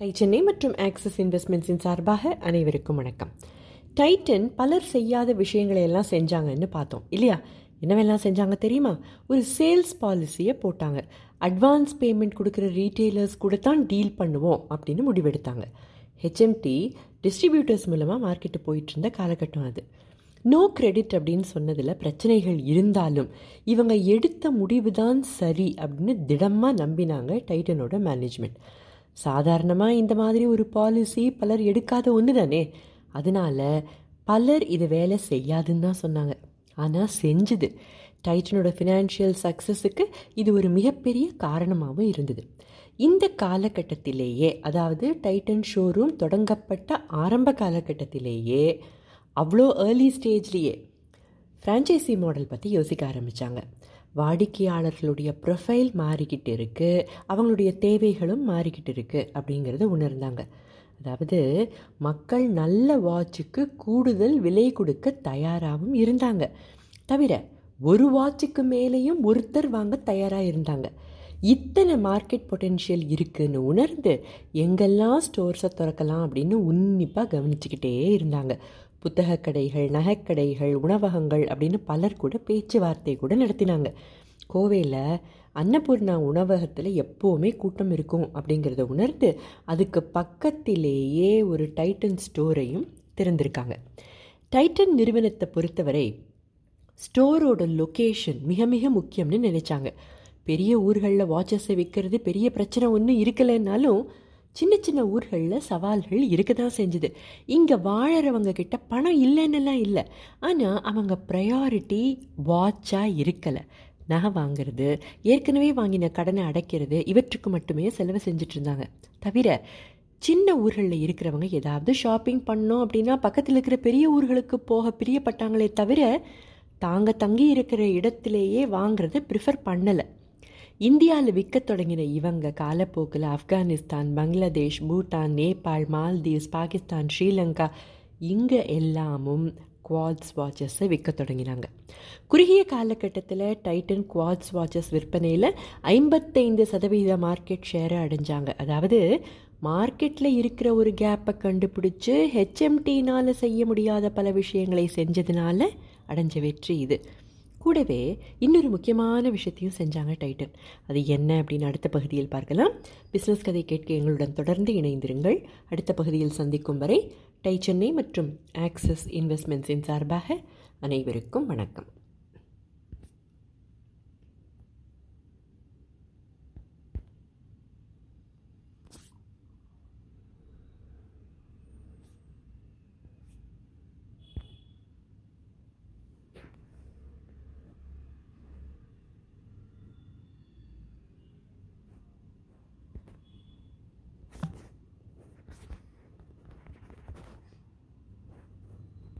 Tie Chennai மற்றும் axis இன்வெஸ்ட்மெண்ட்ஸின் சார்பாக அனைவருக்கும் வணக்கம். டைட்டன் பலர் செய்யாத விஷயங்களை எல்லாம் செஞ்சாங்கன்னு பார்த்தோம் இல்லையா? என்னவெல்லாம் செஞ்சாங்க தெரியுமா? ஒரு சேல்ஸ் பாலிசியை போட்டாங்க. அட்வான்ஸ் பேமெண்ட் கொடுக்குற ரீட்டெய்லர்ஸ் கூட தான் டீல் பண்ணுவோம் அப்படின்னு முடிவெடுத்தாங்க. ஹெச்எம்டி டிஸ்ட்ரிபியூட்டர்ஸ் மூலமாக மார்க்கெட்டு போயிட்டு இருந்த காலகட்டம் அது. நோ கிரெடிட் அப்படின்னு சொன்னதில் பிரச்சனைகள் இருந்தாலும் இவங்க எடுத்த முடிவு தான் சரி அப்படின்னு திடமாக நம்பினாங்க டைட்டனோட மேனேஜ்மெண்ட் சாதாரணமாக இந்த மாதிரி ஒரு பாலிசி பலர் எடுக்காத ஒன்று தானே அதனால் பலர் இது வேலை செய்யாதுன்னு தான் சொன்னாங்க. ஆனால் செஞ்சுது. டைட்டனோட ஃபினான்ஷியல் சக்ஸஸுக்கு இது ஒரு மிகப்பெரிய காரணமாகவும் இருந்தது. இந்த காலகட்டத்திலேயே அதாவது டைட்டன் ஷோரூம் தொடங்கப்பட்ட ஆரம்ப காலகட்டத்திலேயே அவ்வளோ ஏர்லி ஸ்டேஜ்லேயே ஃப்ரான்ச்சைசி மாடல் பற்றி யோசிக்க ஆரம்பித்தாங்க வாடிக்கையாளர்களுடைய ப்ரொஃபைல் மாறிக்கிட்டு இருக்குது அவங்களுடைய தேவைகளும் மாறிக்கிட்டு இருக்குது அப்படிங்கிறத உணர்ந்தாங்க. அதாவது மக்கள் நல்ல வாட்சுக்கு கூடுதல் விலை கொடுக்க தயாராகவும் இருந்தாங்க. தவிர ஒரு வாட்சுக்கு மேலேயும் ஒருத்தர் வாங்க தயாராக இருந்தாங்க. இத்தனை மார்க்கெட் பொட்டென்ஷியல் இருக்குதுன்னு உணர்ந்து எங்கெல்லாம் ஸ்டோர்ஸை திறக்கலாம் அப்படின்னு உன்னிப்பாக கவனிச்சுக்கிட்டே இருந்தாங்க. புத்தகக் கடைகள் நகைக்கடைகள் உணவகங்கள் அப்படின்னு பலர் கூட பேச்சுவார்த்தை கூட நடத்தினாங்க. கோவையில் அன்னபூர்ணா உணவகத்தில் எப்போவுமே கூட்டம் இருக்கும் அப்படிங்கிறத உணர்ந்து அதுக்கு பக்கத்திலேயே ஒரு டைட்டன் ஸ்டோரையும் திறந்திருக்காங்க. டைட்டன் நிறுவனத்தை பொறுத்தவரை ஸ்டோரோட லொக்கேஷன் மிக மிக முக்கியம்னு நினச்சாங்க. பெரிய ஊர்களில் வாட்சஸை விற்கிறது பெரிய பிரச்சனை ஒன்றும் இருக்கலைன்னாலும் சின்ன சின்ன ஊர்களில் சவால்கள் இருக்க தான் செஞ்சுது. இங்கே வாழறவங்க கிட்ட பணம் இல்லைன்னெல்லாம் இல்லை. ஆனால் அவங்க ப்ரையாரிட்டி வாட்சாக இருக்கலை. நகை வாங்கிறது ஏற்கனவே வாங்கின கடனை அடைக்கிறது இவற்றுக்கு மட்டுமே செலவு செஞ்சுட்டு இருந்தாங்க. தவிர சின்ன ஊர்களில் இருக்கிறவங்க ஏதாவது ஷாப்பிங் பண்ணோம் அப்படின்னா பக்கத்தில் இருக்கிற பெரிய ஊர்களுக்கு போக பிரியப்பட்டாங்களே தவிர தாங்க தங்கி இருக்கிற இடத்திலேயே வாங்கிறத ப்ரிஃபர் பண்ணலை. இந்தியாவில் விற்க தொடங்கின இவங்க காலப்போக்கில் ஆப்கானிஸ்தான் பங்களாதேஷ் பூட்டான் நேபாள் மால்தீவ்ஸ் பாகிஸ்தான் ஸ்ரீலங்கா இங்கே எல்லாமும் குவாட்ஸ் வாட்சஸை விற்க தொடங்கினாங்க. குறுகிய காலகட்டத்தில் டைட்டன் குவாட்ஸ் வாட்சஸ் விற்பனையில் ஐம்பத்தைந்து சதவீத மார்க்கெட் ஷேரை அடைஞ்சாங்க. அதாவது மார்க்கெட்டில் இருக்கிற ஒரு கேப்பை கண்டுபிடிச்சி ஹெச்எம்டினால் செய்ய முடியாத பல விஷயங்களை செஞ்சதுனால அடைஞ்ச வெற்றி இது. கூடவே இன்னொரு முக்கியமான விஷயத்தையும் செஞ்சாங்க டைட்டன். அது என்ன அப்படின்னு அடுத்த பகுதியில் பார்க்கலாம். பிஸ்னஸ் கதை கேட்க எங்களுடன் தொடர்ந்து இணைந்திருங்கள். அடுத்த பகுதியில் சந்திக்கும் வரை டை சென்னை மற்றும் ஆக்சிஸ் இன்வெஸ்ட்மெண்ட்ஸின் சார்பாக அனைவருக்கும் வணக்கம்.